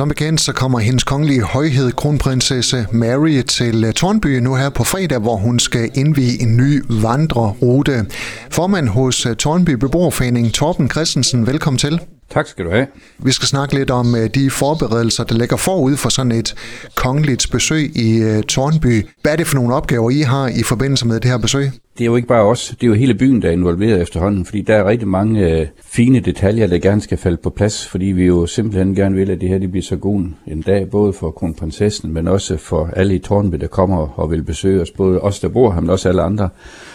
Som bekendt så kommer hendes kongelige højhed, kronprinsesse Mary, til øh, Tornby nu her på fredag, hvor hun skal indvige en ny vandrerute. Formand hos øh, Tornby Beboerforening, Torben Christensen, velkommen til. Tak skal du have. Vi skal snakke lidt om øh, de forberedelser, der ligger forud for sådan et kongeligt besøg i Tornby. Hvad er det for nogle opgaver, I har i forbindelse med det her besøg? Det er jo ikke bare os, det er jo hele byen, der er involveret efterhånden, fordi der er rigtig mange øh, fine detaljer, der gerne skal falde på plads, fordi vi jo simpelthen gerne vil, at det her det bliver så god en dag, både for kronprinsessen, men også for alle i Tornby, der kommer og vil besøge os, både os, der bor her, men også alle andre.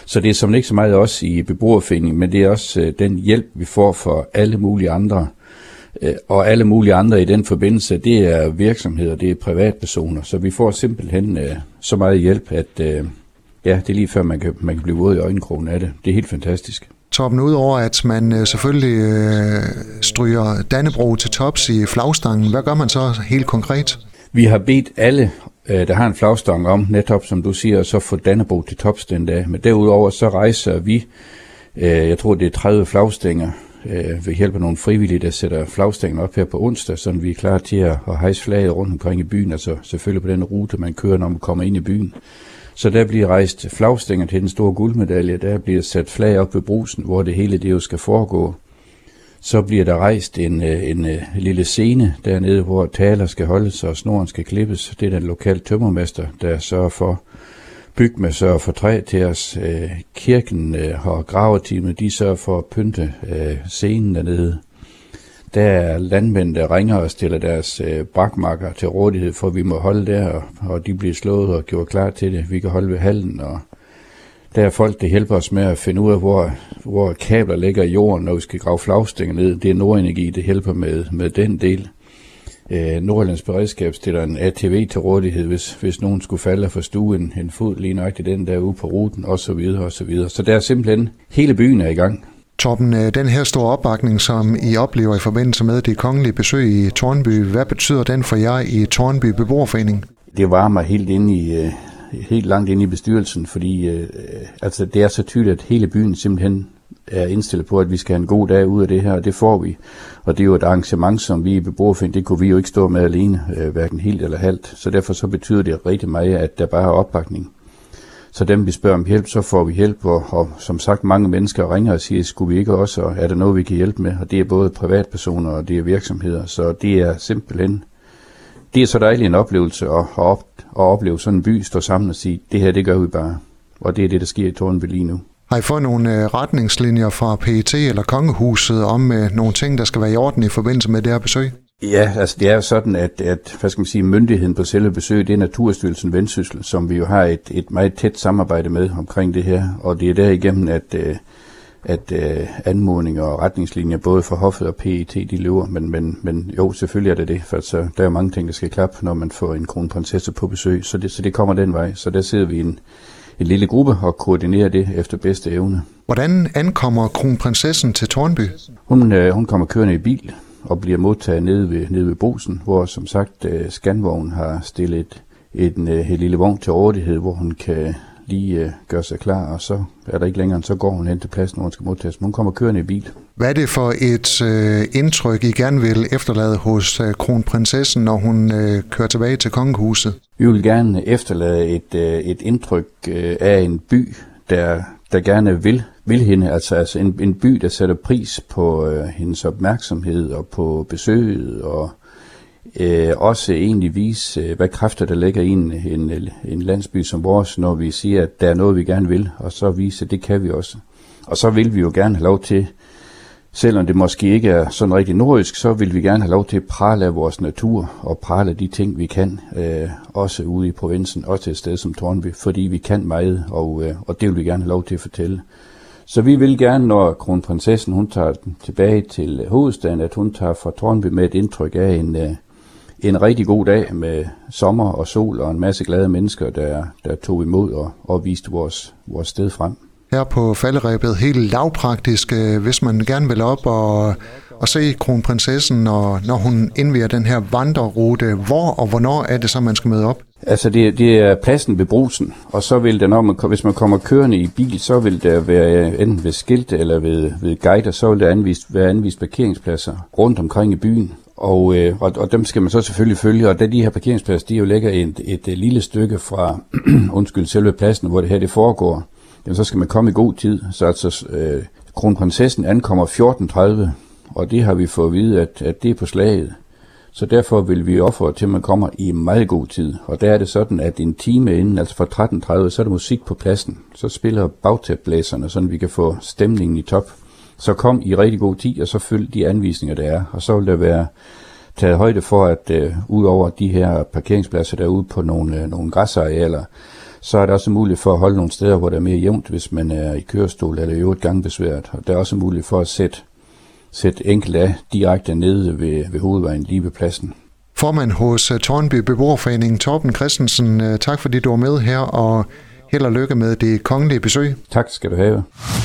Så det er som ikke så meget os i beboerforeningen, men det er også øh, den hjælp, vi får for alle mulige andre. Øh, og alle mulige andre i den forbindelse, det er virksomheder, det er privatpersoner, så vi får simpelthen øh, så meget hjælp, at øh, ja, det er lige før man kan, man kan blive våd i øjenkrogen af det. Det er helt fantastisk. Torben, udover at man øh, selvfølgelig øh, stryger Dannebro til tops i flagstangen, hvad gør man så helt konkret? Vi har bedt alle, øh, der har en flagstang om, netop som du siger, så få Dannebro til tops den dag. Men derudover så rejser vi, øh, jeg tror det er 30 flagstænger, øh, ved hjælp af nogle frivillige, der sætter flagstængen op her på onsdag, så vi er klar til at, at hejse flaget rundt omkring i byen, altså selvfølgelig på den rute, man kører, når man kommer ind i byen. Så der bliver rejst flagstænger til den store guldmedalje, der bliver sat flag op ved brusen, hvor det hele det jo skal foregå. Så bliver der rejst en, øh, en, en lille scene dernede, hvor taler skal holdes og snoren skal klippes. Det er den lokale tømmermester, der sørger for bygme med sørger for træ til os. Øh, kirken og graveteamet, de sørger for at pynte scenen dernede. Der er landmænd, der ringer og stiller deres øh, brakmarker til rådighed for, vi må holde der, og, og de bliver slået og gjort klar til det. Vi kan holde ved hallen, og der er folk, der hjælper os med at finde ud af, hvor, hvor kabler ligger i jorden, når vi skal grave flagstænger ned. Det er Nordenergi, det hjælper med, med den del. Øh, Nordlands Beredskab stiller en ATV til rådighed, hvis, hvis nogen skulle falde for stuen en, en fod lige nøjagtigt den der ude på ruten, osv. Så, videre, og så, videre. så der er simpelthen, hele byen er i gang. Torben, øh, den her store opbakning, som I oplever i forbindelse med det kongelige besøg i Tornby, hvad betyder den for jer i Tornby Beboerforening? Det var mig helt ind i, øh, helt langt ind i bestyrelsen, fordi øh, altså, det er så tydeligt, at hele byen simpelthen er indstillet på, at vi skal have en god dag ud af det her, og det får vi. Og det er jo et arrangement, som vi i beboerfind, det kunne vi jo ikke stå med alene, øh, hverken helt eller halvt. Så derfor så betyder det rigtig meget, at der bare er opbakning. Så dem, vi spørger om hjælp, så får vi hjælp, og, og som sagt, mange mennesker ringer og siger, skulle vi ikke også, og er der noget, vi kan hjælpe med? Og det er både privatpersoner, og det er virksomheder, så det er simpelthen, det er så dejlig en oplevelse at, at, op, at opleve sådan en by stå sammen og sige, det her, det gør vi bare. Og det er det, der sker i Tornby lige nu. Har I fået nogle øh, retningslinjer fra PET eller Kongehuset om øh, nogle ting, der skal være i orden i forbindelse med det her besøg? Ja, altså det er sådan, at, at hvad skal man sige, myndigheden på selve besøg, det er Naturstyrelsen Vendsyssel, som vi jo har et, et meget tæt samarbejde med omkring det her, og det er derigennem, at, øh, at uh, anmodninger og retningslinjer, både for hoffet og PET, de løber, men, men, men jo, selvfølgelig er det det, for så, der er mange ting, der skal klappe, når man får en kronprinsesse på besøg, så det, så det kommer den vej, så der sidder vi i en, en lille gruppe og koordinerer det efter bedste evne. Hvordan ankommer kronprinsessen til Tornby? Hun, øh, hun kommer kørende i bil, og bliver modtaget nede ved, nede ved brusen, hvor som sagt uh, Scanvogn har stillet et, uh, et lille vogn til rådighed, hvor hun kan lige uh, gøre sig klar, og så er der ikke længere, så går hun hen til pladsen, hvor hun skal modtages. hun kommer kørende i bil. Hvad er det for et uh, indtryk, I gerne vil efterlade hos uh, kronprinsessen, når hun uh, kører tilbage til kongehuset? Vi vil gerne efterlade et, uh, et indtryk uh, af en by, der, der gerne vil vil hende, altså, altså en, en by, der sætter pris på øh, hendes opmærksomhed og på besøget, og øh, også egentlig vise, øh, hvad kræfter der ligger i en, en, en landsby som vores, når vi siger, at der er noget, vi gerne vil, og så vise, at det kan vi også. Og så vil vi jo gerne have lov til, selvom det måske ikke er sådan rigtig nordisk, så vil vi gerne have lov til at prale af vores natur og prale af de ting, vi kan, øh, også ude i provinsen, også et sted som Tornby, fordi vi kan meget, og, øh, og det vil vi gerne have lov til at fortælle. Så vi vil gerne, når kronprinsessen hun tager tilbage til hovedstaden, at hun tager fra Tornby med et indtryk af en, øh, en rigtig god dag med sommer og sol og en masse glade mennesker, der, der tog imod og, og viste vores, vores sted frem. Her på falderæbet, helt lavpraktisk, øh, hvis man gerne vil op og, og se kronprinsessen, når, når hun indviger den her vandrerute, hvor og hvornår er det så, man skal møde op? Altså det, det er pladsen ved brusen, og så vil der, når man, hvis man kommer kørende i bil, så vil der være øh, enten ved skilt eller ved, ved guider, så vil der anvist, være anvist parkeringspladser rundt omkring i byen. Og, øh, og, og dem skal man så selvfølgelig følge, og da de her parkeringspladser, de jo ligger et, et, et lille stykke fra, undskyld, selve pladsen, hvor det her det foregår, jamen, så skal man komme i god tid. Så altså, øh, kronprinsessen ankommer 14.30, og det har vi fået at vide, at, at det er på slaget. Så derfor vil vi ofre til, at man kommer i meget god tid. Og der er det sådan, at en time inden, altså fra 13.30, så er der musik på pladsen. Så spiller bagtæpblæserne, så vi kan få stemningen i top. Så kom i rigtig god tid, og så følg de anvisninger, der er. Og så vil der være taget højde for, at øh, ud over de her parkeringspladser derude på nogle, øh, nogle græsarealer, så er der også mulighed for at holde nogle steder, hvor der er mere jævnt, hvis man er i kørestol eller i øvrigt gangbesværet. Og der er også mulighed for at sætte sætte enkelt af direkte nede ved, ved hovedvejen lige ved pladsen. Formand hos øh, Tornby Beboerforening, Torben Christensen, øh, tak fordi du var med her, og held og lykke med det kongelige besøg. Tak skal du have.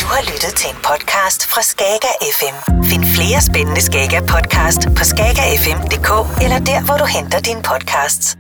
Du har lyttet til en podcast fra Skager FM. Find flere spændende Skager podcast på skagerfm.dk eller der, hvor du henter dine podcasts.